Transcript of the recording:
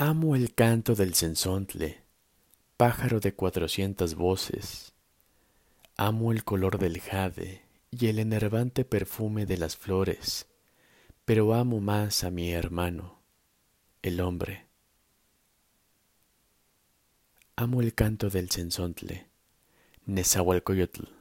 Amo el canto del cenzontle, pájaro de cuatrocientas voces. Amo el color del jade y el enervante perfume de las flores, pero amo más a mi hermano, el hombre. Amo el canto del cenzontle, Nezahualcóyotl